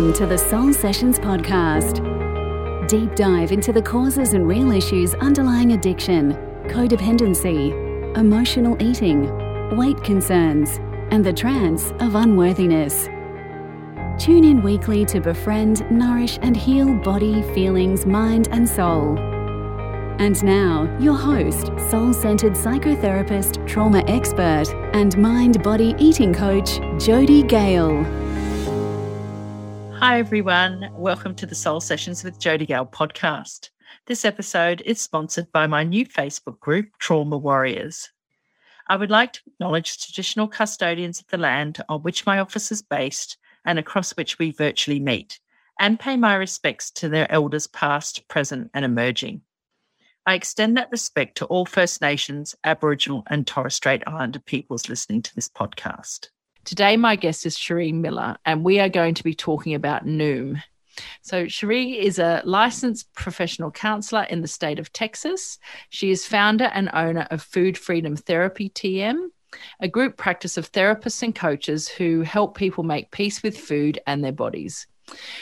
Welcome to the Soul Sessions podcast. Deep dive into the causes and real issues underlying addiction, codependency, emotional eating, weight concerns, and the trance of unworthiness. Tune in weekly to befriend, nourish, and heal body, feelings, mind, and soul. And now, your host, soul centered psychotherapist, trauma expert, and mind body eating coach, Jodie Gale. Hi, everyone. Welcome to the Soul Sessions with Jodie Gale podcast. This episode is sponsored by my new Facebook group, Trauma Warriors. I would like to acknowledge traditional custodians of the land on which my office is based and across which we virtually meet, and pay my respects to their elders past, present, and emerging. I extend that respect to all First Nations, Aboriginal, and Torres Strait Islander peoples listening to this podcast. Today, my guest is Cherie Miller, and we are going to be talking about Noom. So, Cherie is a licensed professional counselor in the state of Texas. She is founder and owner of Food Freedom Therapy TM, a group practice of therapists and coaches who help people make peace with food and their bodies.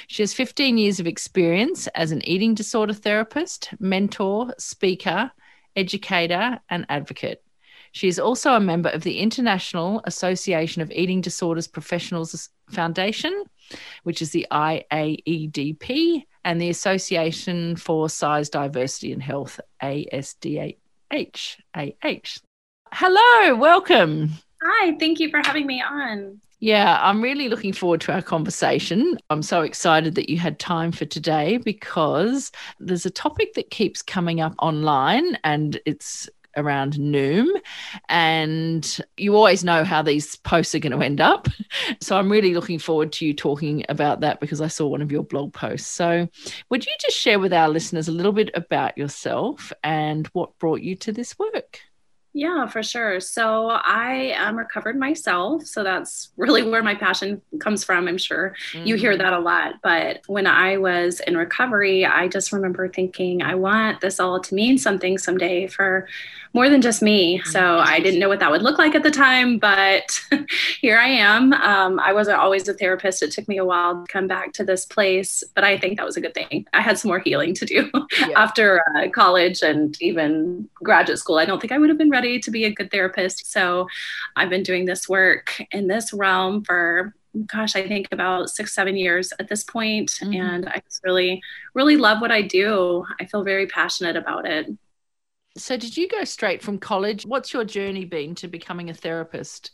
She has 15 years of experience as an eating disorder therapist, mentor, speaker, educator, and advocate. She is also a member of the International Association of Eating Disorders Professionals Foundation, which is the IAEDP, and the Association for Size Diversity and Health, ASDAH. Hello, welcome. Hi, thank you for having me on. Yeah, I'm really looking forward to our conversation. I'm so excited that you had time for today because there's a topic that keeps coming up online and it's around Noom. And you always know how these posts are going to end up. So I'm really looking forward to you talking about that because I saw one of your blog posts. So would you just share with our listeners a little bit about yourself and what brought you to this work? Yeah, for sure. So I am recovered myself. So that's really where my passion comes from. I'm sure mm-hmm. you hear mm-hmm. that a lot. But when I was in recovery, I just remember thinking, I want this all to mean something someday for more than just me. So mm-hmm. I didn't know what that would look like at the time, but here I am. Um, I wasn't always a therapist. It took me a while to come back to this place, but I think that was a good thing. I had some more healing to do yeah. after uh, college and even graduate school. I don't think I would have been ready to be a good therapist. So I've been doing this work in this realm for gosh, I think about six, seven years at this point, mm-hmm. And I just really, really love what I do. I feel very passionate about it. So, did you go straight from college? What's your journey been to becoming a therapist?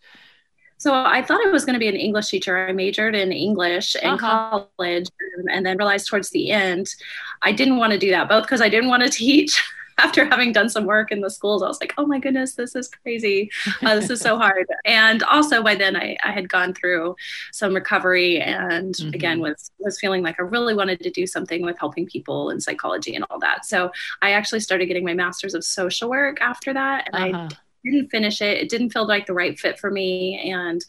So I thought I was going to be an English teacher. I majored in English in uh-huh. college and then realized towards the end I didn't want to do that, both because I didn't want to teach after having done some work in the schools, I was like, oh my goodness, this is crazy. Uh, this is so hard. And also by then I, I had gone through some recovery and mm-hmm. again was was feeling like I really wanted to do something with helping people and psychology and all that. So I actually started getting my master's of social work after that. And uh-huh. I didn't finish it. It didn't feel like the right fit for me, and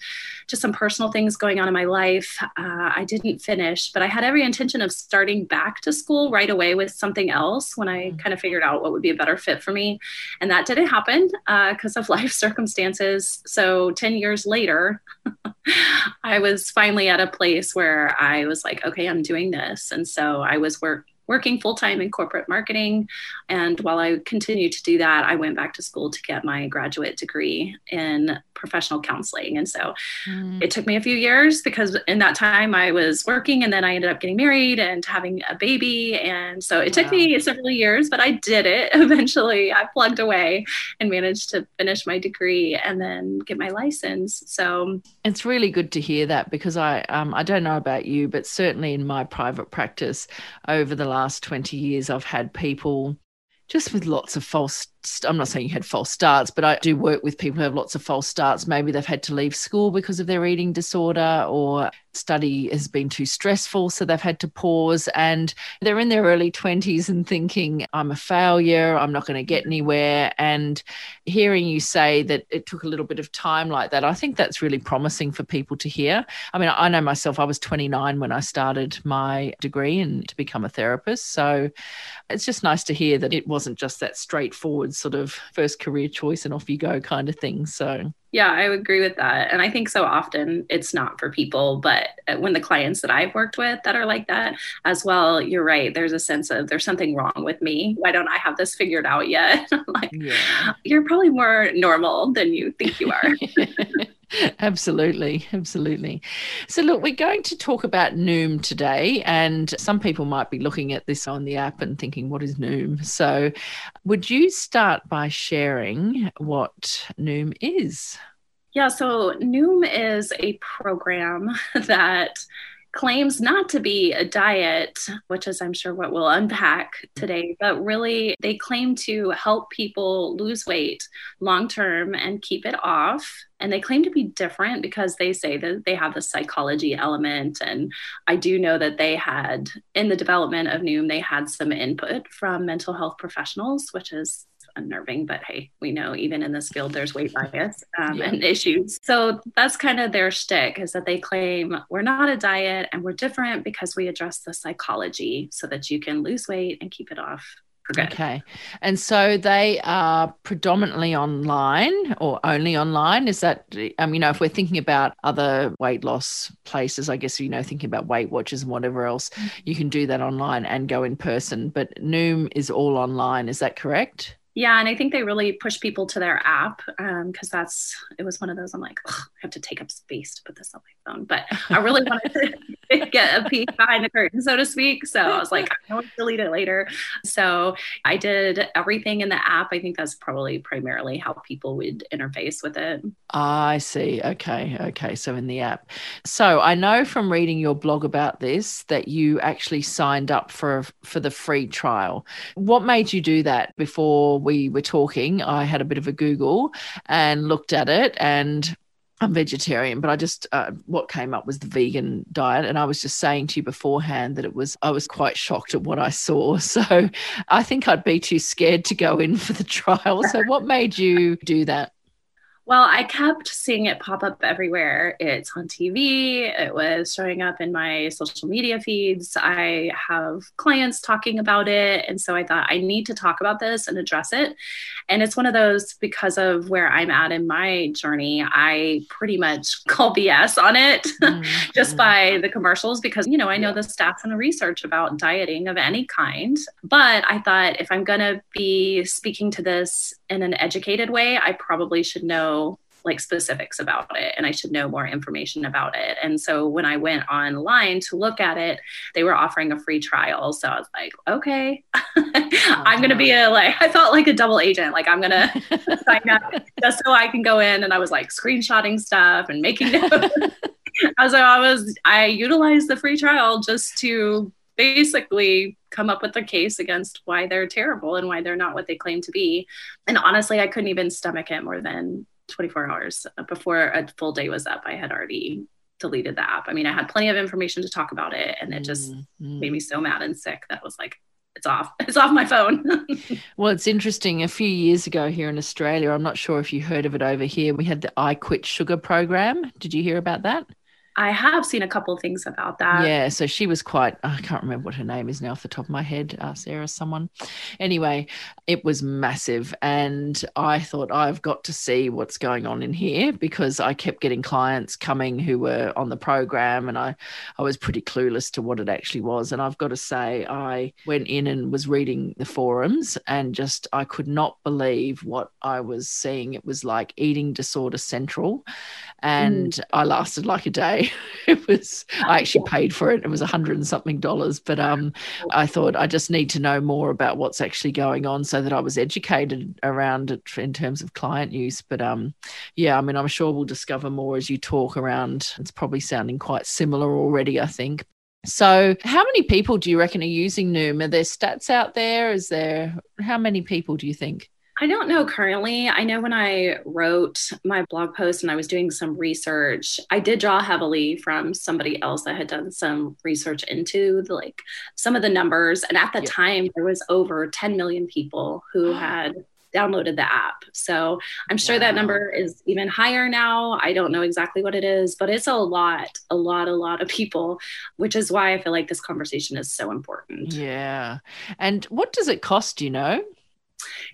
just some personal things going on in my life. Uh, I didn't finish, but I had every intention of starting back to school right away with something else when I mm. kind of figured out what would be a better fit for me. And that didn't happen because uh, of life circumstances. So 10 years later, I was finally at a place where I was like, okay, I'm doing this. And so I was work working full time in corporate marketing. And while I continued to do that, I went back to school to get my graduate degree in professional counseling. And so mm. it took me a few years because in that time I was working and then I ended up getting married and having a baby. And so it wow. took me several years, but I did it eventually. I plugged away and managed to finish my degree and then get my license. So it's really good to hear that because I um, I don't know about you, but certainly in my private practice over the last 20 years, I've had people just with lots of false I'm not saying you had false starts, but I do work with people who have lots of false starts. Maybe they've had to leave school because of their eating disorder or study has been too stressful, so they've had to pause. And they're in their early 20s and thinking, I'm a failure, I'm not going to get anywhere. And hearing you say that it took a little bit of time like that, I think that's really promising for people to hear. I mean, I know myself, I was 29 when I started my degree and to become a therapist. So it's just nice to hear that it wasn't just that straightforward sort of first career choice and off you go kind of thing. So Yeah, I would agree with that. And I think so often it's not for people, but when the clients that I've worked with that are like that as well, you're right. There's a sense of there's something wrong with me. Why don't I have this figured out yet? like, yeah. you're probably more normal than you think you are. absolutely absolutely. So look we're going to talk about noom today and some people might be looking at this on the app and thinking what is noom? So would you start by sharing what noom is? Yeah so noom is a program that claims not to be a diet, which is, I'm sure, what we'll unpack today, but really they claim to help people lose weight long term and keep it off. And they claim to be different because they say that they have the psychology element. And I do know that they had, in the development of Noom, they had some input from mental health professionals, which is unnerving, but hey, we know even in this field there's weight bias um, yeah. and issues. So that's kind of their shtick is that they claim we're not a diet and we're different because we address the psychology so that you can lose weight and keep it off Okay. And so they are predominantly online or only online. Is that, um, you know, if we're thinking about other weight loss places, I guess, you know, thinking about Weight Watchers and whatever else, you can do that online and go in person. But Noom is all online. Is that correct? Yeah, and I think they really push people to their app because um, that's it was one of those I'm like I have to take up space to put this on my phone, but I really wanted to get a peek behind the curtain, so to speak. So I was like, I want to delete it later. So I did everything in the app. I think that's probably primarily how people would interface with it. I see. Okay, okay. So in the app. So I know from reading your blog about this that you actually signed up for for the free trial. What made you do that before? We were talking, I had a bit of a Google and looked at it and I'm vegetarian, but I just uh, what came up was the vegan diet, and I was just saying to you beforehand that it was I was quite shocked at what I saw. So I think I'd be too scared to go in for the trial. So what made you do that? Well, I kept seeing it pop up everywhere. It's on TV, it was showing up in my social media feeds. I have clients talking about it. And so I thought, I need to talk about this and address it. And it's one of those because of where I'm at in my journey, I pretty much call BS on it mm-hmm. just by the commercials because, you know, I know the stats and the research about dieting of any kind. But I thought if I'm going to be speaking to this in an educated way, I probably should know like specifics about it and I should know more information about it. And so when I went online to look at it, they were offering a free trial. So I was like, okay, I'm going to be a like, I felt like a double agent. Like I'm going to sign up just so I can go in. And I was like screenshotting stuff and making notes. I was like, I was, I utilized the free trial just to basically come up with a case against why they're terrible and why they're not what they claim to be. And honestly, I couldn't even stomach it more than 24 hours before a full day was up. I had already deleted the app. I mean, I had plenty of information to talk about it, and it just mm-hmm. made me so mad and sick that was like, it's off. It's off my phone. well, it's interesting. A few years ago here in Australia, I'm not sure if you heard of it over here, we had the I Quit Sugar program. Did you hear about that? I have seen a couple things about that. Yeah, so she was quite, I can't remember what her name is now off the top of my head, uh, Sarah, someone. Anyway, it was massive. And I thought, I've got to see what's going on in here because I kept getting clients coming who were on the program and I, I was pretty clueless to what it actually was. And I've got to say, I went in and was reading the forums and just, I could not believe what I was seeing. It was like eating disorder central. And mm. I lasted like a day it was I actually paid for it. It was a hundred and something dollars, but um, I thought I just need to know more about what's actually going on so that I was educated around it in terms of client use. But um, yeah, I mean, I'm sure we'll discover more as you talk around. It's probably sounding quite similar already. I think. So, how many people do you reckon are using Noom? Are there stats out there? Is there how many people do you think? I don't know currently. I know when I wrote my blog post and I was doing some research, I did draw heavily from somebody else that had done some research into the, like some of the numbers. And at the yeah. time, there was over 10 million people who had downloaded the app. So I'm sure wow. that number is even higher now. I don't know exactly what it is, but it's a lot, a lot, a lot of people, which is why I feel like this conversation is so important. Yeah. And what does it cost, you know?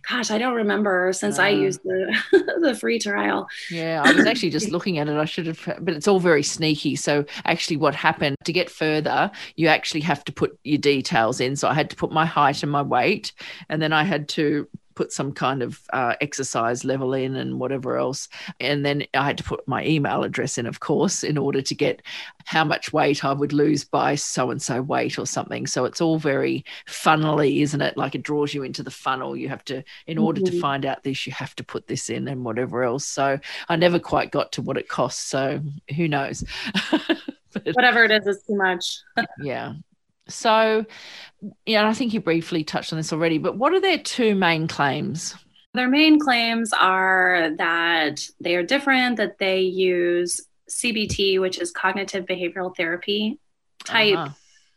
Gosh, I don't remember since I used the the free trial. Yeah, I was actually just looking at it. I should have, but it's all very sneaky. So actually, what happened to get further, you actually have to put your details in. So I had to put my height and my weight, and then I had to put some kind of uh, exercise level in and whatever else. And then I had to put my email address in, of course, in order to get how much weight I would lose by so and so weight or something. So it's all very funnily, isn't it? Like it draws you into the funnel. You have to, in order mm-hmm. to find out this, you have to put this in and whatever else. So I never quite got to what it costs. So who knows? but, Whatever it is, is too much. yeah. So, yeah, I think you briefly touched on this already, but what are their two main claims? Their main claims are that they are different, that they use CBT, which is cognitive behavioral therapy type uh-huh.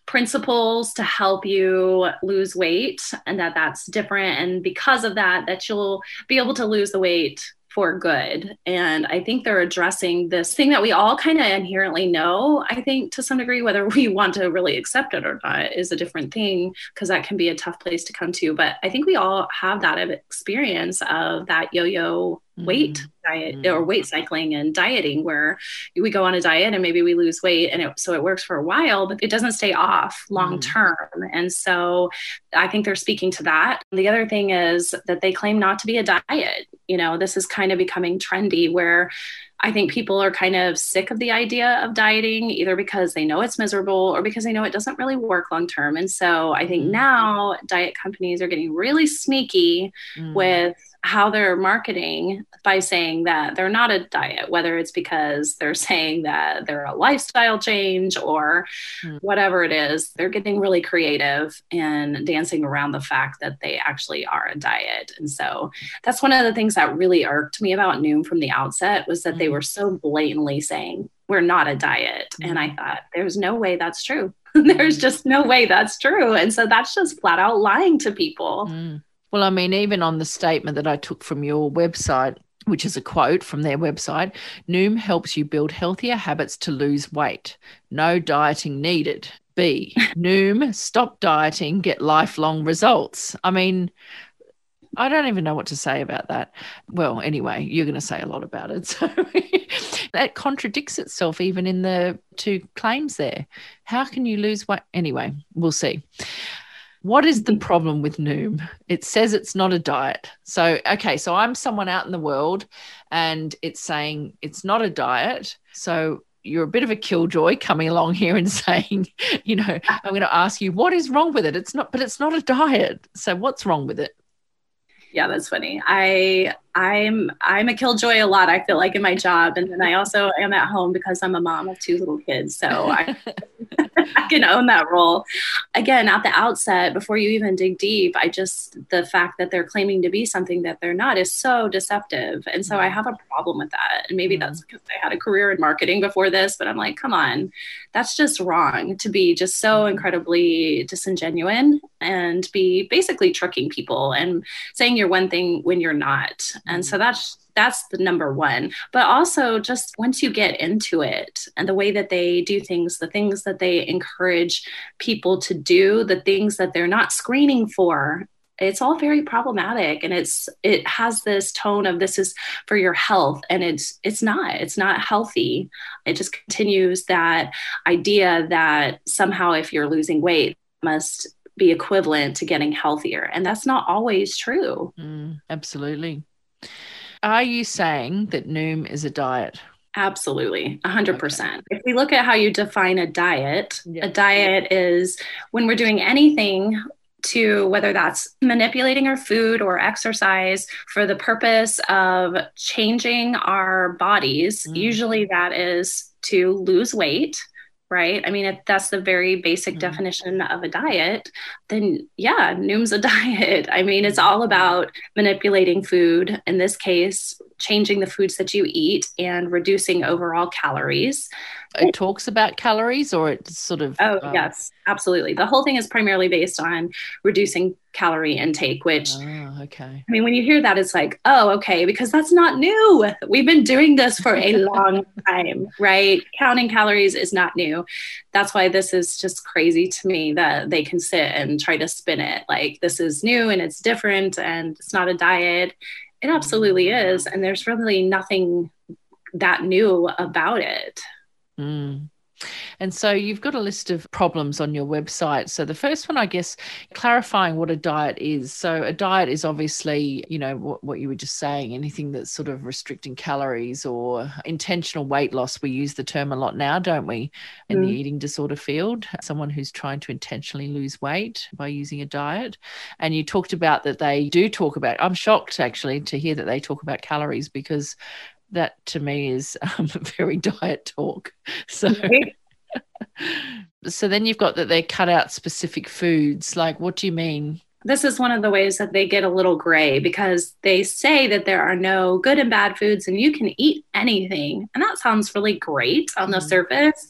principles to help you lose weight, and that that's different. And because of that, that you'll be able to lose the weight for good. And I think they're addressing this thing that we all kind of inherently know, I think to some degree, whether we want to really accept it or not is a different thing because that can be a tough place to come to. But I think we all have that experience of that yo yo weight mm-hmm. diet mm-hmm. or weight cycling and dieting where we go on a diet and maybe we lose weight and it, so it works for a while but it doesn't stay off long mm-hmm. term mm-hmm. and so i think they're speaking to that the other thing is that they claim not to be a diet you know this is kind of becoming trendy where I think people are kind of sick of the idea of dieting, either because they know it's miserable or because they know it doesn't really work long term. And so I think mm. now diet companies are getting really sneaky mm. with how they're marketing by saying that they're not a diet, whether it's because they're saying that they're a lifestyle change or mm. whatever it is. They're getting really creative and dancing around the fact that they actually are a diet. And so that's one of the things that really irked me about Noom from the outset was that mm. they were so blatantly saying, we're not a diet. Mm. And I thought, there's no way that's true. there's just no way that's true. And so that's just flat out lying to people. Well, I mean, even on the statement that I took from your website, which is a quote from their website Noom helps you build healthier habits to lose weight. No dieting needed. B. Noom, stop dieting, get lifelong results. I mean, I don't even know what to say about that. Well, anyway, you're going to say a lot about it. So that contradicts itself even in the two claims there. How can you lose weight? Anyway, we'll see. What is the problem with Noom? It says it's not a diet. So, okay, so I'm someone out in the world and it's saying it's not a diet. So, you're a bit of a killjoy coming along here and saying, you know, I'm going to ask you what is wrong with it? It's not, but it's not a diet. So, what's wrong with it? Yeah, that's funny. I I'm I'm a killjoy a lot. I feel like in my job, and then I also am at home because I'm a mom of two little kids, so I, I can own that role. Again, at the outset, before you even dig deep, I just the fact that they're claiming to be something that they're not is so deceptive, and so I mm-hmm. have a problem with that. And maybe that's mm-hmm. because I had a career in marketing before this, but I'm like, come on, that's just wrong to be just so mm-hmm. incredibly disingenuous and be basically tricking people and saying you're one thing when you're not and so that's that's the number one. But also just once you get into it and the way that they do things the things that they encourage people to do the things that they're not screening for it's all very problematic. And it's it has this tone of this is for your health. And it's it's not it's not healthy. It just continues that idea that somehow if you're losing weight must be equivalent to getting healthier. And that's not always true. Mm, absolutely are you saying that Noom is a diet? Absolutely, 100%. Okay. If we look at how you define a diet, yeah. a diet is when we're doing anything to whether that's manipulating our food or exercise for the purpose of changing our bodies. Mm. Usually that is to lose weight right? I mean, if that's the very basic mm-hmm. definition of a diet, then yeah, Noom's a diet. I mean, it's all about manipulating food, in this case, changing the foods that you eat and reducing overall calories it talks about calories or it's sort of oh um... yes absolutely the whole thing is primarily based on reducing calorie intake which oh, okay. I mean when you hear that it's like oh okay because that's not new. We've been doing this for a long time right? Counting calories is not new. That's why this is just crazy to me that they can sit and try to spin it. Like this is new and it's different and it's not a diet. It absolutely is and there's really nothing that new about it. Mm. And so you've got a list of problems on your website. So the first one, I guess, clarifying what a diet is. So a diet is obviously, you know, what, what you were just saying, anything that's sort of restricting calories or intentional weight loss. We use the term a lot now, don't we, in mm. the eating disorder field? Someone who's trying to intentionally lose weight by using a diet. And you talked about that they do talk about, I'm shocked actually to hear that they talk about calories because that to me is um, very diet talk. So. so then you've got that they cut out specific foods. Like, what do you mean? This is one of the ways that they get a little gray because they say that there are no good and bad foods and you can eat anything. And that sounds really great on the mm-hmm. surface.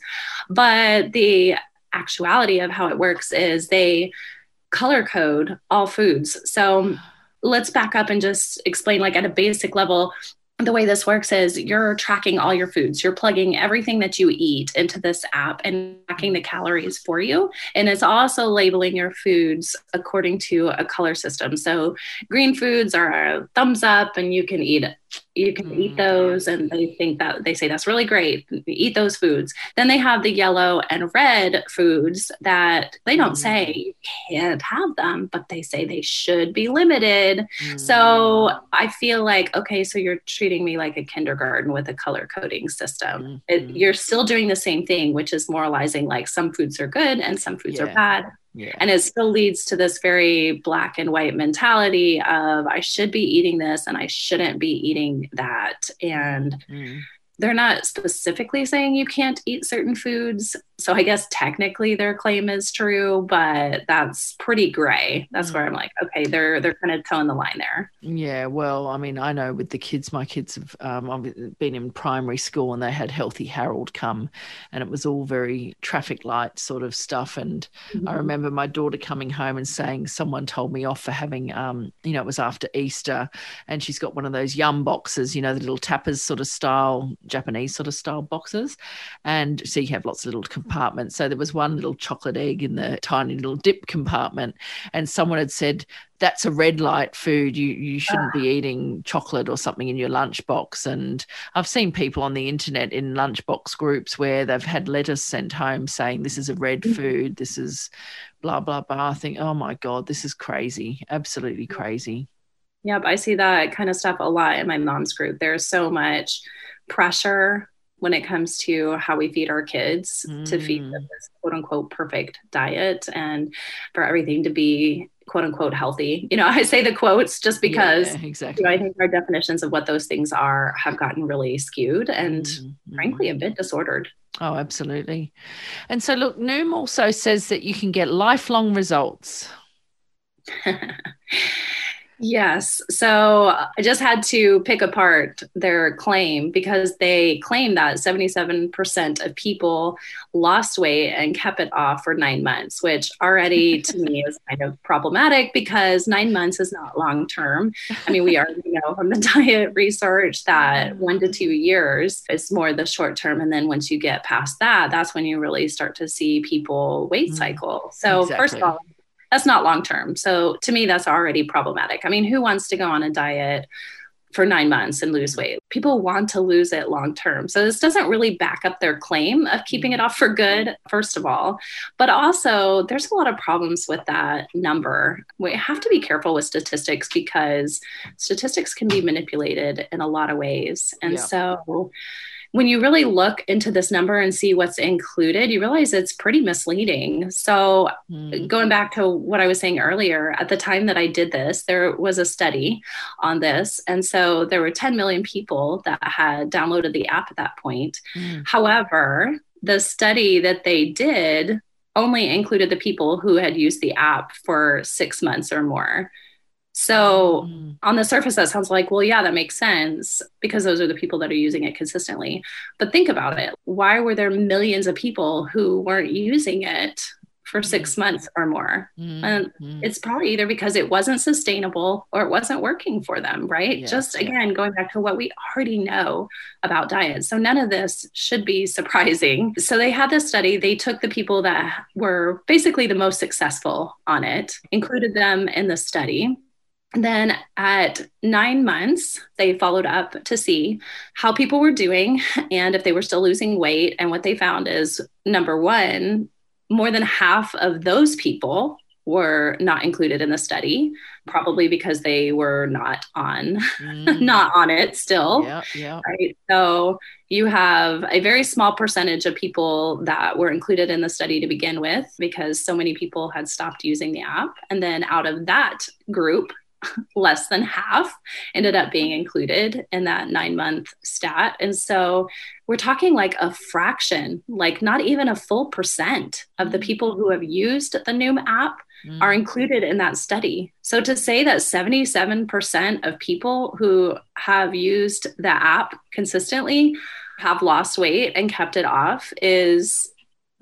But the actuality of how it works is they color code all foods. So let's back up and just explain, like, at a basic level, the way this works is you're tracking all your foods. You're plugging everything that you eat into this app and tracking the calories for you. And it's also labeling your foods according to a color system. So green foods are a thumbs up and you can eat you can mm. eat those and they think that they say that's really great eat those foods then they have the yellow and red foods that they don't mm. say you can't have them but they say they should be limited mm. so i feel like okay so you're treating me like a kindergarten with a color coding system it, mm-hmm. you're still doing the same thing which is moralizing like some foods are good and some foods yeah. are bad yeah. And it still leads to this very black and white mentality of I should be eating this and I shouldn't be eating that. And mm they're not specifically saying you can't eat certain foods. So I guess technically their claim is true, but that's pretty gray. That's mm. where I'm like, okay, they're they're kind of towing the line there. Yeah, well, I mean, I know with the kids, my kids have um, been in primary school and they had Healthy Harold come, and it was all very traffic light sort of stuff. And mm-hmm. I remember my daughter coming home and saying someone told me off for having, um, you know, it was after Easter, and she's got one of those yum boxes, you know, the little tappers sort of style Japanese sort of style boxes. And so you have lots of little compartments. So there was one little chocolate egg in the tiny little dip compartment. And someone had said, that's a red light food. You you shouldn't be eating chocolate or something in your lunchbox. And I've seen people on the internet in lunchbox groups where they've had letters sent home saying this is a red mm-hmm. food, this is blah blah blah. I think, oh my god, this is crazy, absolutely crazy. Yep, I see that kind of stuff a lot in my mom's group. There's so much pressure when it comes to how we feed our kids mm. to feed them mm. this quote unquote perfect diet and for everything to be quote unquote healthy. You know, I say the quotes just because yeah, exactly. You know, I think our definitions of what those things are have gotten really skewed and mm-hmm. frankly a bit disordered. Oh, absolutely. And so look, Noom also says that you can get lifelong results. Yes. So I just had to pick apart their claim because they claim that 77% of people lost weight and kept it off for nine months, which already to me is kind of problematic because nine months is not long term. I mean, we already know from the diet research that one to two years is more the short term. And then once you get past that, that's when you really start to see people weight mm, cycle. So, exactly. first of all, that's not long term. So to me, that's already problematic. I mean, who wants to go on a diet for nine months and lose weight? People want to lose it long term. So this doesn't really back up their claim of keeping it off for good, first of all. But also, there's a lot of problems with that number. We have to be careful with statistics because statistics can be manipulated in a lot of ways. And yeah. so, when you really look into this number and see what's included, you realize it's pretty misleading. So, mm. going back to what I was saying earlier, at the time that I did this, there was a study on this. And so there were 10 million people that had downloaded the app at that point. Mm. However, the study that they did only included the people who had used the app for six months or more. So mm. on the surface, that sounds like, well, yeah, that makes sense because those are the people that are using it consistently. But think about it. Why were there millions of people who weren't using it for six mm-hmm. months or more. Mm-hmm. And it's probably either because it wasn't sustainable or it wasn't working for them, right? Yes, Just again, yeah. going back to what we already know about diet. So none of this should be surprising. So they had this study, they took the people that were basically the most successful on it, included them in the study. Then at nine months, they followed up to see how people were doing and if they were still losing weight. And what they found is number one, more than half of those people were not included in the study probably because they were not on mm. not on it still yeah, yeah. right so you have a very small percentage of people that were included in the study to begin with because so many people had stopped using the app and then out of that group less than half ended up being included in that nine month stat. And so we're talking like a fraction, like not even a full percent of the people who have used the Noom app mm. are included in that study. So to say that 77% of people who have used the app consistently have lost weight and kept it off is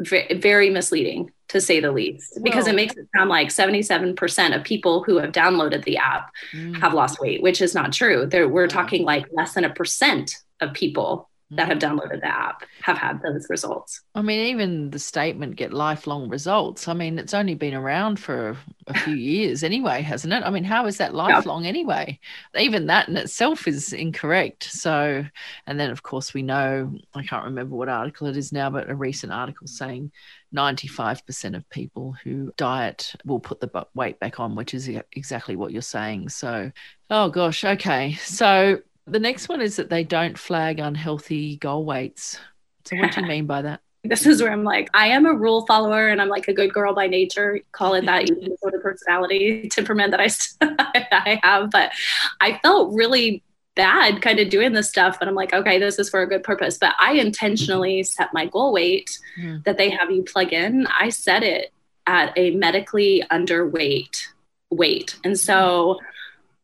very misleading to say the least, because it makes it sound like 77% of people who have downloaded the app mm. have lost weight, which is not true. There, we're talking like less than a percent of people that have downloaded the app have had those results. I mean, even the statement get lifelong results. I mean, it's only been around for a few years anyway, hasn't it? I mean, how is that lifelong yeah. anyway? Even that in itself is incorrect. So, and then of course, we know, I can't remember what article it is now, but a recent article saying 95% of people who diet will put the weight back on, which is exactly what you're saying. So, oh gosh, okay. So, the next one is that they don't flag unhealthy goal weights. So, what do you mean by that? This is where I'm like, I am a rule follower and I'm like a good girl by nature. Call it that sort of personality temperament that I, I have. But I felt really bad kind of doing this stuff. But I'm like, okay, this is for a good purpose. But I intentionally set my goal weight that they have you plug in. I set it at a medically underweight weight. And so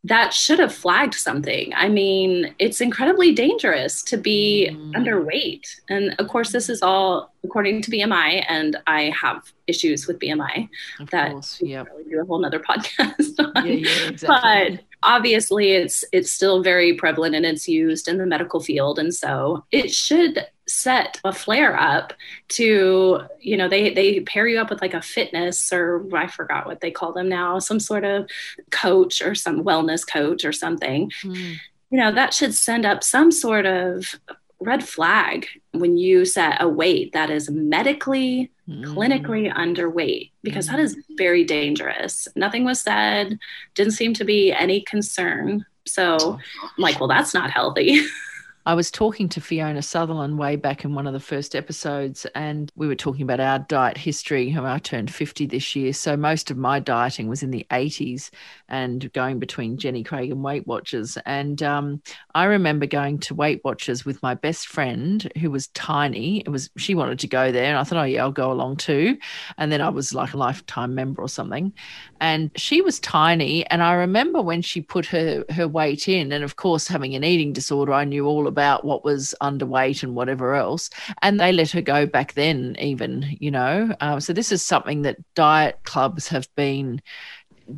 that should have flagged something. I mean, it's incredibly dangerous to be mm. underweight. And of course, this is all according to BMI, and I have issues with BMI of that course, yep. really do a whole nother podcast on. Yeah, yeah, exactly. But obviously it's it's still very prevalent and it's used in the medical field. And so it should set a flare up to you know they they pair you up with like a fitness or i forgot what they call them now some sort of coach or some wellness coach or something mm. you know that should send up some sort of red flag when you set a weight that is medically mm. clinically underweight because mm. that is very dangerous nothing was said didn't seem to be any concern so I'm like well that's not healthy I was talking to Fiona Sutherland way back in one of the first episodes, and we were talking about our diet history. I turned 50 this year, so most of my dieting was in the 80s and going between Jenny Craig and Weight Watchers. And um, I remember going to Weight Watchers with my best friend who was tiny. It was she wanted to go there, and I thought, oh yeah, I'll go along too. And then I was like a lifetime member or something, and she was tiny. And I remember when she put her her weight in, and of course, having an eating disorder, I knew all about about what was underweight and whatever else. And they let her go back then, even, you know. Uh, so this is something that diet clubs have been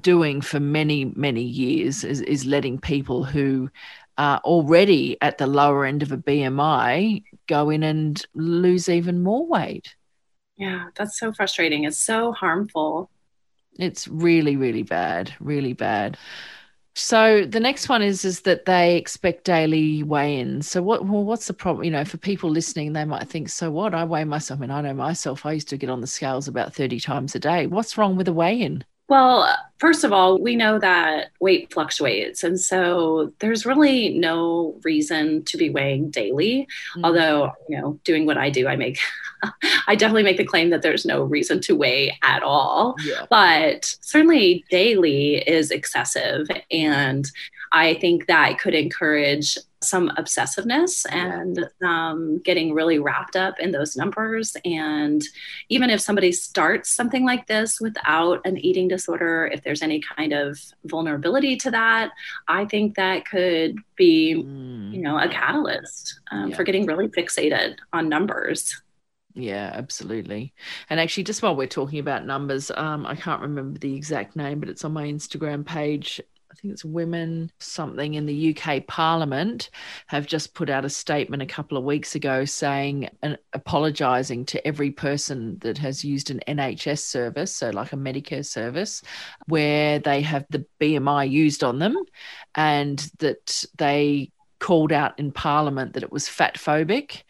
doing for many, many years is, is letting people who are already at the lower end of a BMI go in and lose even more weight. Yeah, that's so frustrating. It's so harmful. It's really, really bad, really bad. So the next one is is that they expect daily weigh-ins. So what well, what's the problem? You know, for people listening, they might think, so what? I weigh myself. I mean, I know myself. I used to get on the scales about thirty times a day. What's wrong with a weigh-in? Well, first of all, we know that weight fluctuates. And so there's really no reason to be weighing daily. Mm-hmm. Although, you know, doing what I do, I make, I definitely make the claim that there's no reason to weigh at all. Yeah. But certainly daily is excessive. And I think that could encourage some obsessiveness and um, getting really wrapped up in those numbers. And even if somebody starts something like this without an eating disorder, if there's any kind of vulnerability to that, I think that could be, mm. you know, a catalyst um, yeah. for getting really fixated on numbers. Yeah, absolutely. And actually, just while we're talking about numbers, um, I can't remember the exact name, but it's on my Instagram page. I think it's women something in the UK Parliament have just put out a statement a couple of weeks ago saying and apologising to every person that has used an NHS service, so like a Medicare service, where they have the BMI used on them, and that they called out in Parliament that it was fat phobic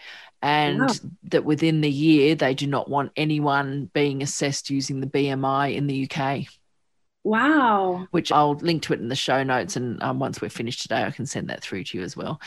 and that within the year they do not want anyone being assessed using the BMI in the UK. Wow. Which I'll link to it in the show notes. And um, once we're finished today, I can send that through to you as well.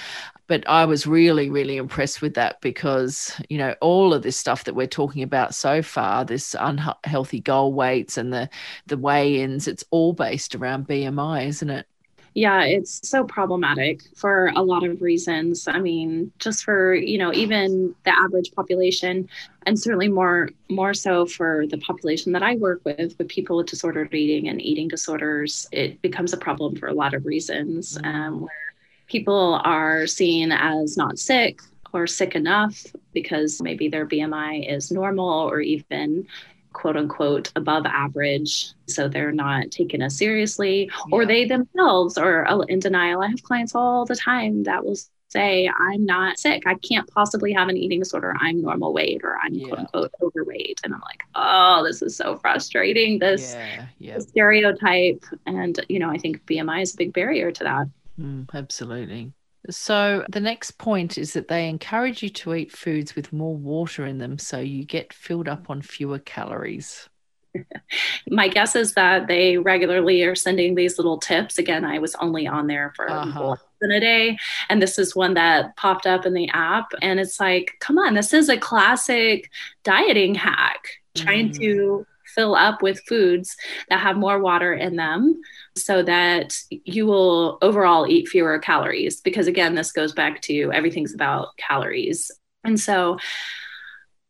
But I was really, really impressed with that because, you know, all of this stuff that we're talking about so far, this unhealthy goal weights and the, the weigh ins, it's all based around BMI, isn't it? Yeah, it's so problematic for a lot of reasons. I mean, just for, you know, even the average population and certainly more more so for the population that I work with with people with disordered eating and eating disorders, it becomes a problem for a lot of reasons mm-hmm. um, where people are seen as not sick or sick enough because maybe their BMI is normal or even quote unquote above average so they're not taken as seriously yeah. or they themselves are in denial. I have clients all the time that will say i'm not sick. I can't possibly have an eating disorder. I'm normal weight or i'm yeah. quote unquote overweight. And i'm like oh this is so frustrating. This yeah. stereotype. And you know i think bmi is a big barrier to that. Mm, absolutely so, the next point is that they encourage you to eat foods with more water in them so you get filled up on fewer calories. My guess is that they regularly are sending these little tips. Again, I was only on there for uh-huh. less than a day. And this is one that popped up in the app. And it's like, come on, this is a classic dieting hack, trying mm. to fill up with foods that have more water in them so that you will overall eat fewer calories. Because again, this goes back to everything's about calories. And so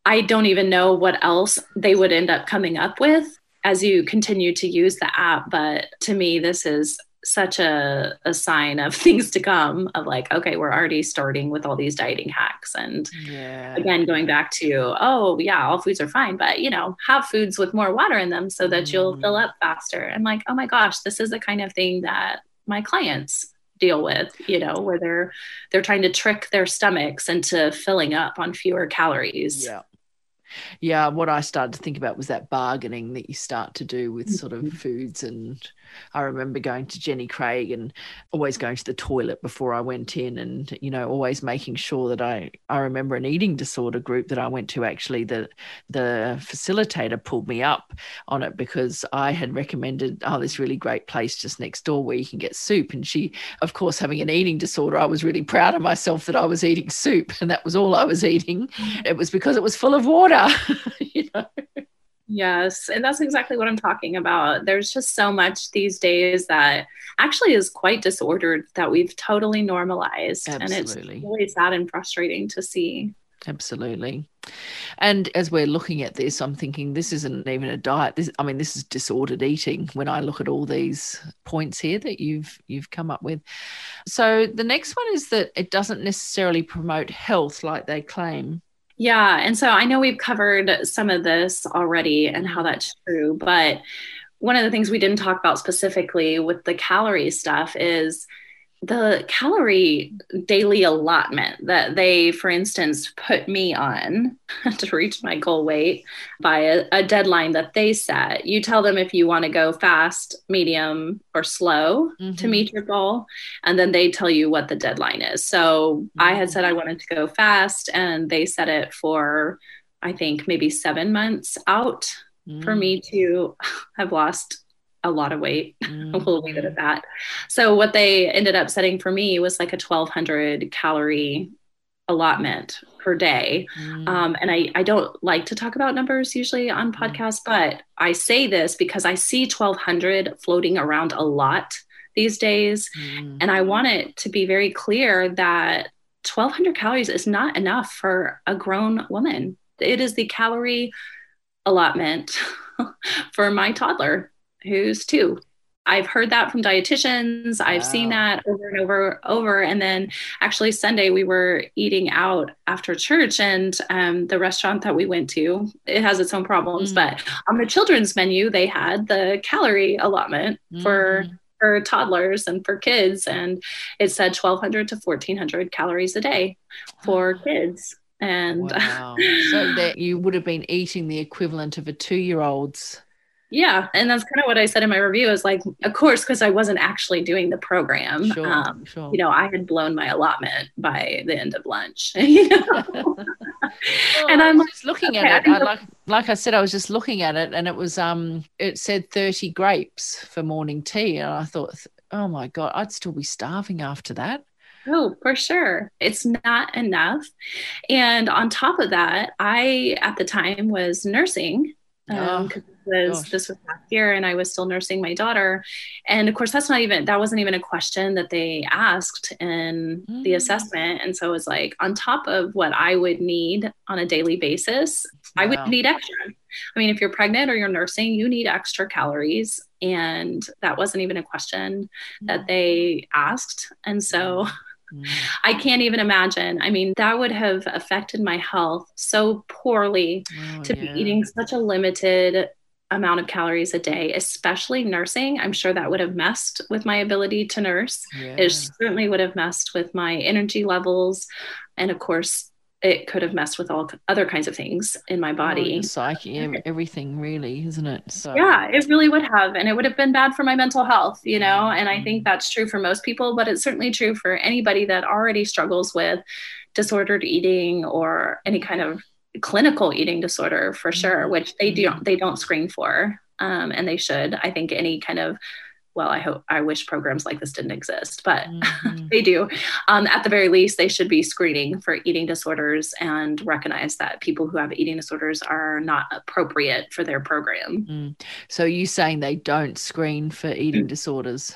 I don't even know what else they would end up coming up with as you continue to use the app. But to me, this is such a, a sign of things to come of like okay we're already starting with all these dieting hacks and yeah. again going back to oh yeah all foods are fine but you know have foods with more water in them so that mm. you'll fill mm. up faster i'm like oh my gosh this is the kind of thing that my clients deal with you know where they're they're trying to trick their stomachs into filling up on fewer calories yeah yeah what i started to think about was that bargaining that you start to do with sort of mm-hmm. foods and I remember going to Jenny Craig and always going to the toilet before I went in and, you know, always making sure that I, I remember an eating disorder group that I went to actually that the facilitator pulled me up on it because I had recommended, oh, this really great place just next door where you can get soup. And she, of course, having an eating disorder, I was really proud of myself that I was eating soup and that was all I was eating. Mm. It was because it was full of water, you know. Yes. And that's exactly what I'm talking about. There's just so much these days that actually is quite disordered that we've totally normalized. Absolutely. And it's really sad and frustrating to see. Absolutely. And as we're looking at this, I'm thinking this isn't even a diet. This, I mean, this is disordered eating. When I look at all these points here that you've you've come up with, so the next one is that it doesn't necessarily promote health like they claim. Yeah. And so I know we've covered some of this already and how that's true. But one of the things we didn't talk about specifically with the calorie stuff is the calorie daily allotment that they, for instance, put me on to reach my goal weight by a, a, deadline that they set. You tell them if you want to go fast, medium, or slow mm-hmm. to meet your goal, and then they tell you what the deadline is. So mm-hmm. I had said I wanted to go fast, and they set it for, I think, maybe seven months out. Mm-hmm. For me mm. to have lost a lot of weight. Mm-hmm. we'll leave it at that. So what they ended up setting for me was like a 1200 calorie allotment per day. Mm. Um, and I, I don't like to talk about numbers usually on mm. podcasts, but I say this because I see 1200 floating around a lot these days. Mm. And I want it to be very clear that 1200 calories is not enough for a grown woman. It is the calorie allotment for my toddler who's two. I've heard that from dietitians. I've wow. seen that over and over over. And then actually Sunday we were eating out after church and um, the restaurant that we went to, it has its own problems, mm. but on the children's menu, they had the calorie allotment mm. for for toddlers and for kids. And it said 1200 to 1400 calories a day for kids. And wow. so that you would have been eating the equivalent of a two year old's yeah and that's kind of what i said in my review is like of course because i wasn't actually doing the program sure, um, sure. you know i had blown my allotment by the end of lunch you know? well, and i'm just looking okay, at it I, like like i said i was just looking at it and it was um it said 30 grapes for morning tea and i thought oh my god i'd still be starving after that Oh, for sure. It's not enough. And on top of that, I at the time was nursing um, oh was Gosh. this was last year and I was still nursing my daughter. And of course, that's not even, that wasn't even a question that they asked in mm. the assessment. And so it was like on top of what I would need on a daily basis, wow. I would need extra. I mean, if you're pregnant or you're nursing, you need extra calories. And that wasn't even a question mm. that they asked. And so I can't even imagine. I mean, that would have affected my health so poorly oh, to yeah. be eating such a limited amount of calories a day, especially nursing. I'm sure that would have messed with my ability to nurse. Yeah. It certainly would have messed with my energy levels. And of course, it could have messed with all other kinds of things in my body. Oh, psyche, everything really, isn't it? So yeah, it really would have, and it would have been bad for my mental health, you know. And I think mm-hmm. that's true for most people, but it's certainly true for anybody that already struggles with disordered eating or any kind of clinical eating disorder for sure, mm-hmm. which they do they don't screen for, um, and they should. I think any kind of well, I hope I wish programs like this didn't exist, but mm-hmm. they do. Um, at the very least, they should be screening for eating disorders and recognize that people who have eating disorders are not appropriate for their program. Mm. So, you saying they don't screen for eating mm. disorders?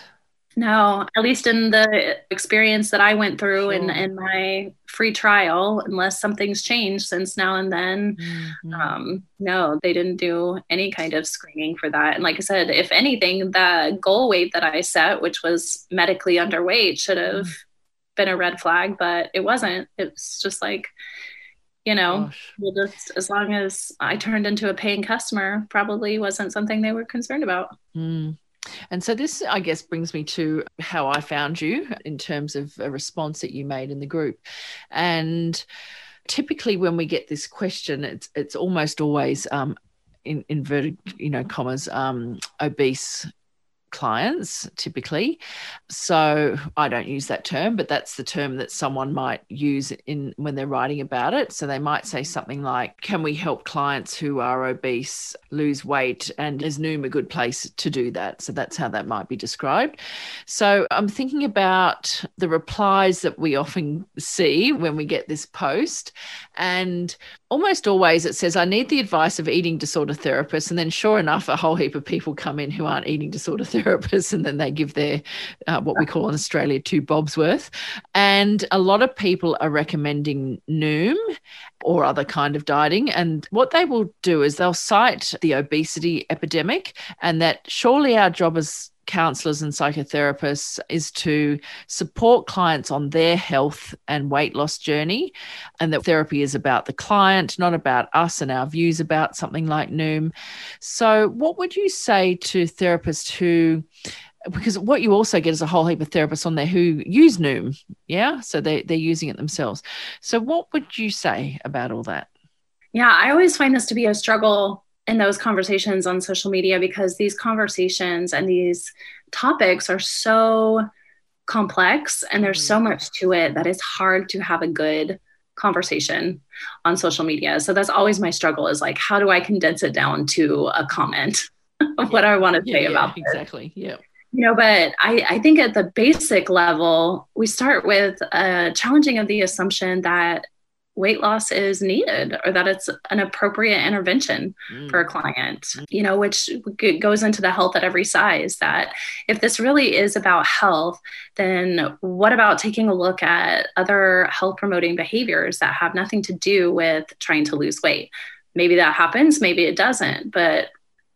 No, at least in the experience that I went through sure. in, in my free trial, unless something's changed since now and then, mm-hmm. um, no, they didn't do any kind of screening for that. And like I said, if anything, the goal weight that I set, which was medically underweight, should have mm-hmm. been a red flag, but it wasn't. It's just like, you know, well, just as long as I turned into a paying customer, probably wasn't something they were concerned about. Mm. And so this, I guess, brings me to how I found you in terms of a response that you made in the group. And typically, when we get this question, it's it's almost always um, in inverted, you know, commas, um, obese clients typically. So i don't use that term but that's the term that someone might use in when they're writing about it. So they might say something like can we help clients who are obese lose weight? And is noom a good place to do that? So that's how that might be described. So i'm thinking about the replies that we often see when we get this post. And almost always it says, I need the advice of eating disorder therapists. And then, sure enough, a whole heap of people come in who aren't eating disorder therapists. And then they give their, uh, what we call in Australia, two bobs worth. And a lot of people are recommending Noom or other kind of dieting. And what they will do is they'll cite the obesity epidemic and that surely our job as counselors and psychotherapists is to support clients on their health and weight loss journey, and that therapy is about the client, not about us and our views about something like Noom. So, what would you say to therapists who because what you also get is a whole heap of therapists on there who use Noom, yeah, so they they're using it themselves. So, what would you say about all that? Yeah, I always find this to be a struggle in those conversations on social media because these conversations and these topics are so complex and there's so mm-hmm. much to it that it's hard to have a good conversation on social media. So that's always my struggle is like, how do I condense it down to a comment of what I want to say yeah, about yeah, exactly. Yeah. You know, but I, I think at the basic level, we start with a challenging of the assumption that weight loss is needed or that it's an appropriate intervention mm. for a client, mm. you know, which goes into the health at every size. That if this really is about health, then what about taking a look at other health promoting behaviors that have nothing to do with trying to lose weight? Maybe that happens, maybe it doesn't, but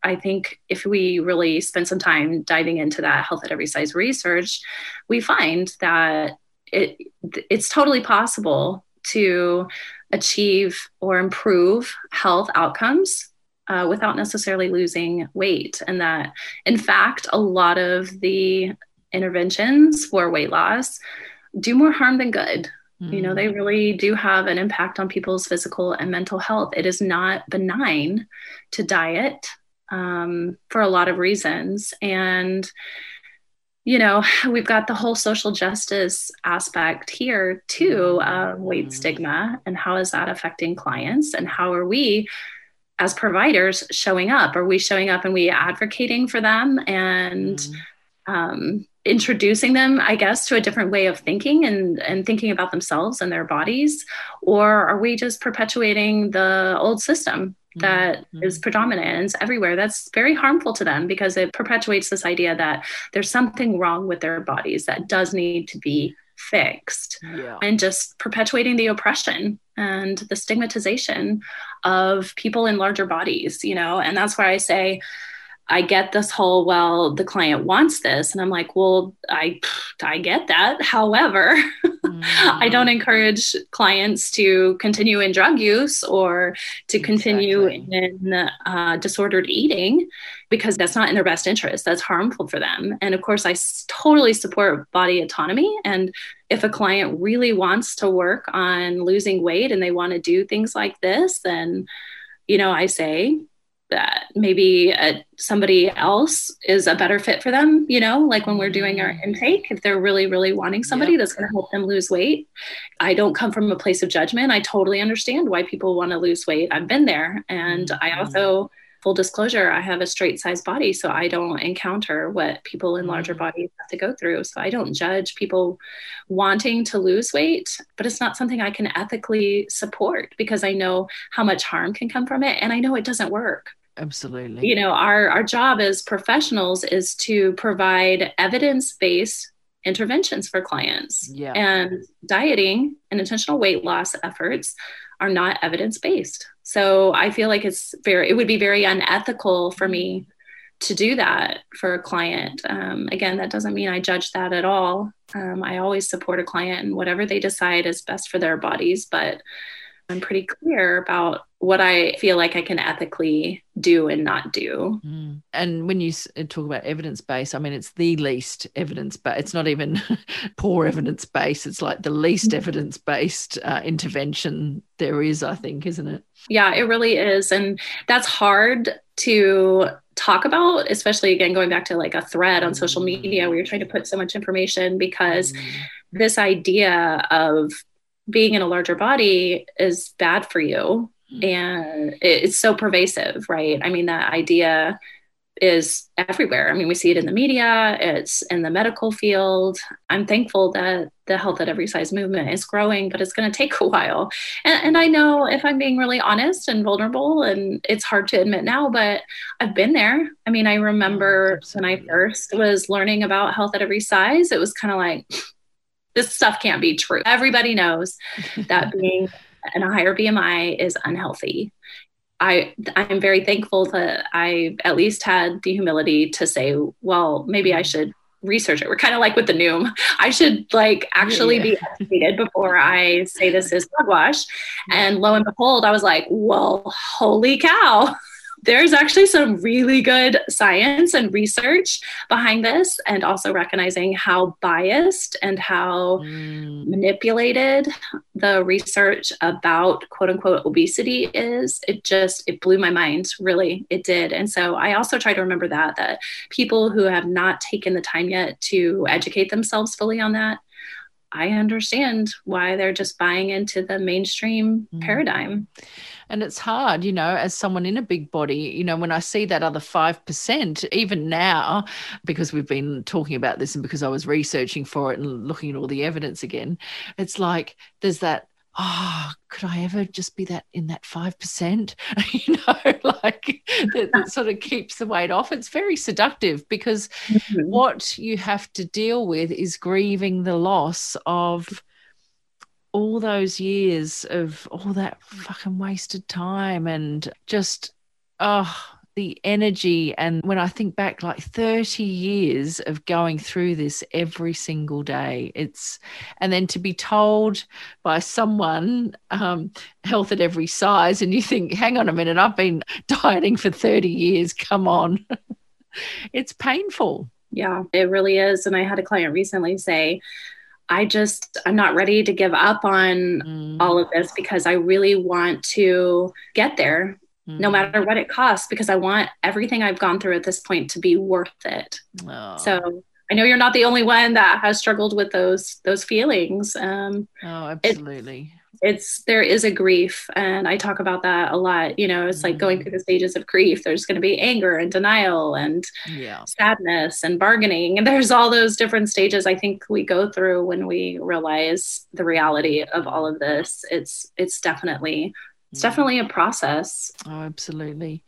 I think if we really spend some time diving into that health at every size research, we find that it it's totally possible to achieve or improve health outcomes uh, without necessarily losing weight. And that, in fact, a lot of the interventions for weight loss do more harm than good. Mm. You know, they mm. really do have an impact on people's physical and mental health. It is not benign to diet um, for a lot of reasons. And you know, we've got the whole social justice aspect here too, uh, weight mm-hmm. stigma, and how is that affecting clients, and how are we as providers showing up? Are we showing up and we advocating for them and mm-hmm. um, introducing them, I guess, to a different way of thinking and and thinking about themselves and their bodies, or are we just perpetuating the old system that mm-hmm. is predominant and it's everywhere that's very harmful to them because it perpetuates this idea that there's something wrong with their bodies that does need to be fixed yeah. and just perpetuating the oppression and the stigmatization of people in larger bodies you know and that's why i say I get this whole, well, the client wants this. And I'm like, well, I, I get that. However, mm. I don't mm. encourage clients to continue in drug use or to continue exactly. in uh, disordered eating because that's not in their best interest. That's harmful for them. And of course, I totally support body autonomy. And if a client really wants to work on losing weight and they want to do things like this, then, you know, I say, that maybe a, uh, somebody else is a better fit for them you know like when we're doing our mm. intake if they're really really wanting somebody that's going to help them lose weight i don't come from a place of judgment i totally understand why people want to lose weight i've been there and mm-hmm. i also full disclosure, I have a straight size body, so I don't encounter what people in larger mm. bodies have to go through. So I don't judge people wanting to lose weight, but it's not something I can ethically support because I know how much harm can come from it and I know it doesn't work absolutely. You know our our job as professionals is to provide evidence-based interventions for clients. Yeah. and dieting and intentional weight loss efforts are not evidence-based. So i feel like it's very it would be very unethical for me to do that for a client. Um, again that doesn't mean i judge that at all. Um, i always support a client and whatever they decide is best for their bodies but I'm pretty clear about what I feel like I can ethically do and not do. Mm. And when you uh, talk about evidence base, I mean, it's the least evidence, but it's not even poor evidence base. It's like the least mm-hmm. evidence based uh, intervention there is, I think, isn't it? Yeah, it really is. And that's hard to talk about, especially again, going back to like a thread on social media where you're trying to put so much information because mm. this idea of being in a larger body is bad for you. And it's so pervasive right? I mean that idea is everywhere. I mean we see it in the media it's in the medical field. I'm thankful that the health at every size movement is growing but it's going to take a while. And, and i know if i'm being really honest and vulnerable and it's hard to admit now but i've been there. I mean i remember when i first was learning about health at every size it was kind of like this stuff can't be true. Everybody knows that being in a higher BMI is unhealthy. I I'm very thankful that I at least had the humility to say, well, maybe I mm-hmm. should research it. We're kind of like with the Noom. I should like actually yeah. be educated before I say this is hogwash. And lo and behold, I was like, well, holy cow there's actually some really good science and research behind this, and also recognizing how biased and how mm. manipulated the research about quote unquote obesity is. It just it blew my mind, really, it did. And so I also try to remember that that people who have not taken the time yet to educate themselves fully on that I understand why they're just buying into the mainstream mm. paradigm. And it's hard, you know, as someone in a big body, you know, when I see that other 5%, even now, because we've been talking about this and because I was researching for it and looking at all the evidence again, it's like there's that oh, could I ever just be that in that 5%? you know, like that, that, sort of keeps the weight off. It's very seductive because mm-hmm. what you have to deal with is grieving the loss of all those years of all that fucking wasted time and just, oh, the energy. And when i think back like 30 years of going through this every single day it's and then to be told by someone um, health at every size and you think hang on a minute i've been dieting for 30 years come on. It's painful. Yeah it really is. And i had a client recently say I just, I'm not ready to give up on mm. all of this because I really want to get there mm no matter what it costs, because I want everything I've gone through at this point to be worth it. Oh. So I know you're not the only one that has struggled with those those feelings. Um, oh, absolutely. It, it's there is a grief, and I talk about that a lot. You know, it's mm like going mm. through the stages of grief. There's going to be anger and denial and yeah. sadness and bargaining, and there's all those different stages. I think we go through when we realize the reality of all of this. It's it's definitely it's definitely a process. Oh, absolutely.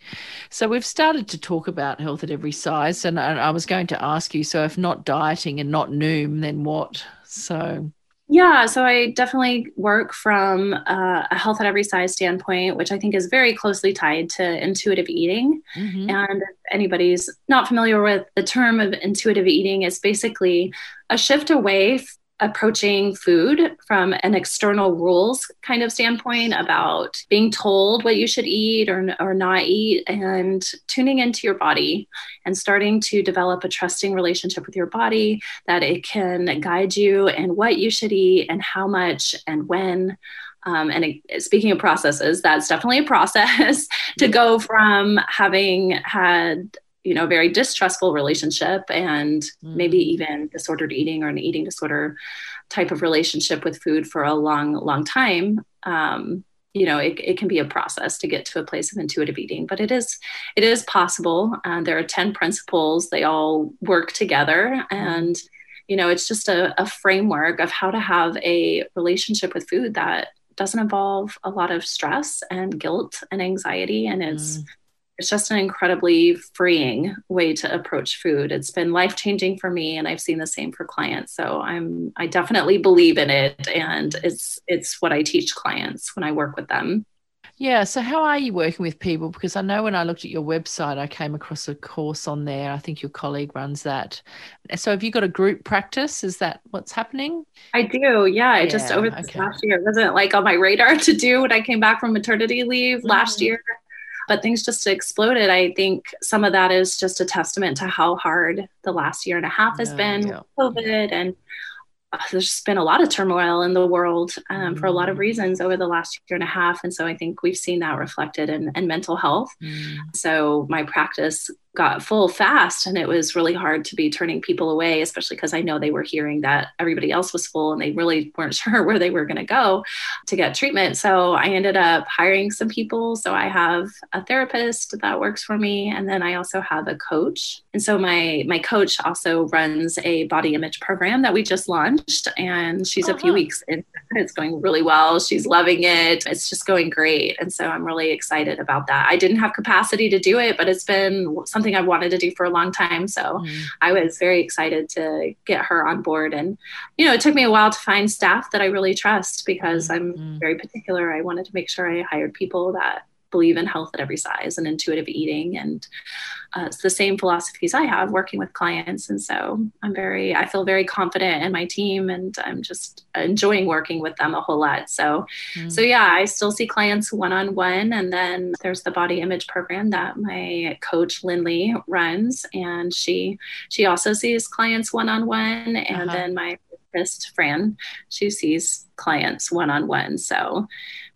So we've started to talk about health at every size, and I, was going to ask you. So if not dieting and not Noom, then what? So. Yeah, so I definitely work from uh, a health at every size standpoint, which I think is very closely tied to intuitive eating. Mm-hmm. And if anybody's not familiar with the term of intuitive eating, it's basically a shift away approaching food from an external rules kind of standpoint about being told what you should eat or, or not eat and tuning into your body and starting to develop a trusting relationship with your body that it can guide you in what you should eat and how much and when. Um, and speaking of processes, that's definitely a process to go from having had you know very distrustful relationship and mm. maybe even disordered eating or an eating disorder type of relationship with food for a long long time. Um, you know it, it can be a process to get to a place of intuitive eating but it is it is possible. And there are 10 principles. They all work together. And you know it's just a, a framework of how to have a relationship with food that doesn't involve a lot of stress and guilt and anxiety and is mm it's just an incredibly freeing way to approach food. It's been life changing for me, and I've seen the same for clients. So I'm I definitely believe in it, and it's it's what I teach clients when I work with them. Yeah. So, how are you working with people? Because I know when I looked at your website, I came across a course on there. I think your colleague runs that. So, have you got a group practice? Is that what's happening? I do. Yeah. yeah just over this okay. last year, it wasn't like on my radar to do when I came back from maternity leave mm-hmm. last year but things just exploded. I think some of that is just a testament to how hard the last year and a half has been yeah. COVID and uh, there's been a lot of turmoil in the world um, mm. for a lot of mm. reasons over the last year and a half. And so I think we've seen that reflected in, in mental health. Mm. So my practice got full fast and it was really hard to be turning people away especially because i know they were hearing that everybody else was full and they really weren't sure where they were going to go to get treatment. So i ended up hiring some people. So i have a therapist that works for me and then i also have a coach. And so my my coach also runs a body image program that we just launched and she's uh-huh. a few uh-huh. weeks in. It's going really well. She's loving it. It's just going great. And so i'm really excited about that. I didn't have capacity to do it but it's been something something I've wanted to do for a long time. So mm. I was very excited to get her on board. And, you know, it took me a while to find staff that I really trust because mm. I'm mm. very particular. I wanted to make sure I hired people that believe in health at every size and intuitive eating and uh, it's the same philosophies I have working with clients. And so I'm very, I feel very confident in my team and I'm just enjoying working with them a whole lot. So, mm. so yeah, I still see clients one on one. And then there's the body image program that my coach Lindley runs. And she, she also sees clients one on one. And uh-huh. then my Fran, she sees clients one on one. So,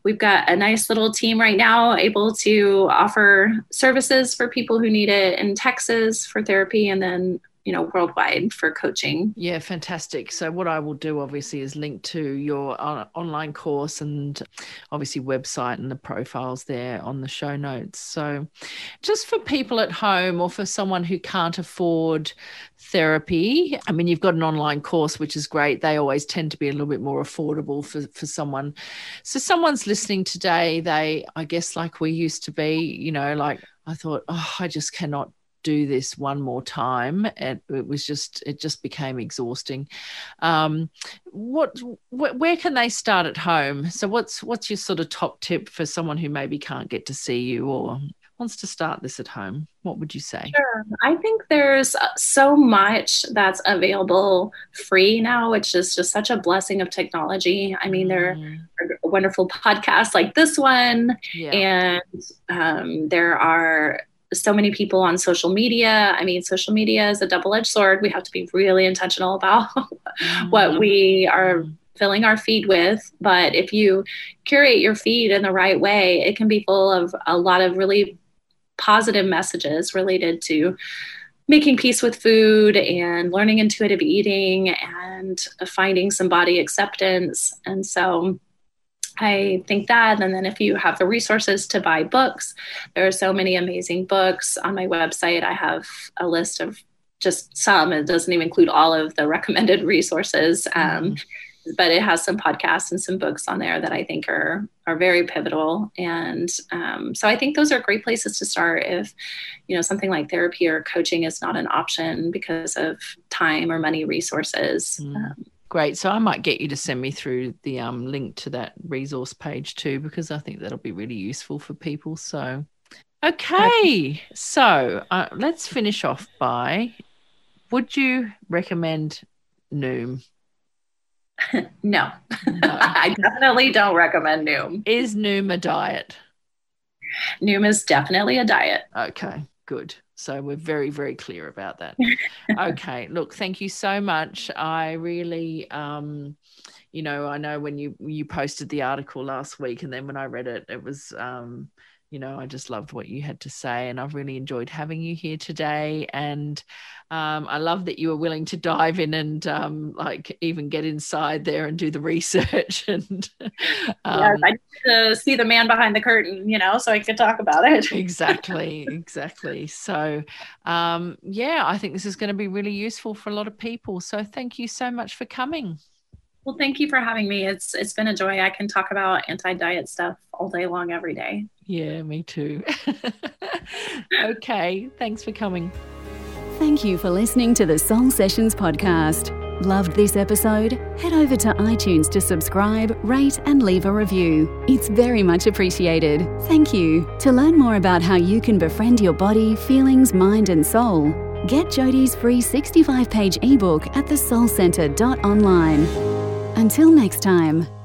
we've got a nice little team right now able to offer services for people who need it in Texas for therapy. And then you know worldwide for coaching. Yeah fantastic. So what i will do obviously is link to your on- online course and obviously website and the profiles there on the show notes. So just for people at home or for someone who can't afford therapy i mean you've got an online course which is great. They always tend to be a little bit more affordable for, for someone. So someone's listening today they i guess like we used to be you know like i thought oh i just cannot do this one more time and it was just it just became exhausting. Um, what wh- where can they start at home? So what's what's your sort of top tip for someone who maybe can't get to see you or wants to start this at home? What would you say? Sure. I think there's uh, so much that's available free now which is just such a blessing of technology. I mean there mm. are wonderful podcasts like this one yeah. and um, there are so many people on social media. I mean, social media is a double edged sword. We have to be really intentional about mm-hmm. what we are filling our feed with. But if you curate your feed in the right way, it can be full of a lot of really positive messages related to making peace with food and learning intuitive eating and finding some body acceptance. And so, I think that. And then if you have the resources to buy books, there are so many amazing books on my website. I have a list of just some, it doesn't even include all of the recommended resources. Um, mm-hmm. but it has some podcasts and some books on there that I think are are very pivotal, and um, so I think those are great places to start if you know something like therapy or coaching is not an option because of time or money resources. Mm. Um, Great. So I might get you to send me through the um, link to that resource page too, because I think that'll be really useful for people. So, okay. So uh, let's finish off by would you recommend Noom? no, no. I definitely don't recommend Noom. Is Noom a diet? Noom is definitely a diet. Okay, good. So we're very, very clear about that. okay. Look, thank you so much. I really, um, you know, I know when you you posted the article last week, and then when I read it, it was um, you know, I just loved what you had to say, and I've really enjoyed having you here today. And um, I love that you were willing to dive in and um, like even get inside there and do the research. and um, yes, I need to see the man behind the curtain, you know, so I could talk about it. exactly, exactly. So, um, yeah, I think this is going to be really useful for a lot of people. So, thank you so much for coming. Well, thank you for having me. It's it's been a joy. I can talk about anti-diet stuff all day long every day. Yeah, me too. okay, thanks for coming. Thank you for listening to the Soul Sessions podcast. Loved this episode? Head over to iTunes to subscribe, rate, and leave a review. It's very much appreciated. Thank you. To learn more about how you can befriend your body, feelings, mind, and soul, get Jodie's free 65 page ebook at thesoulcenter.online. Until next time.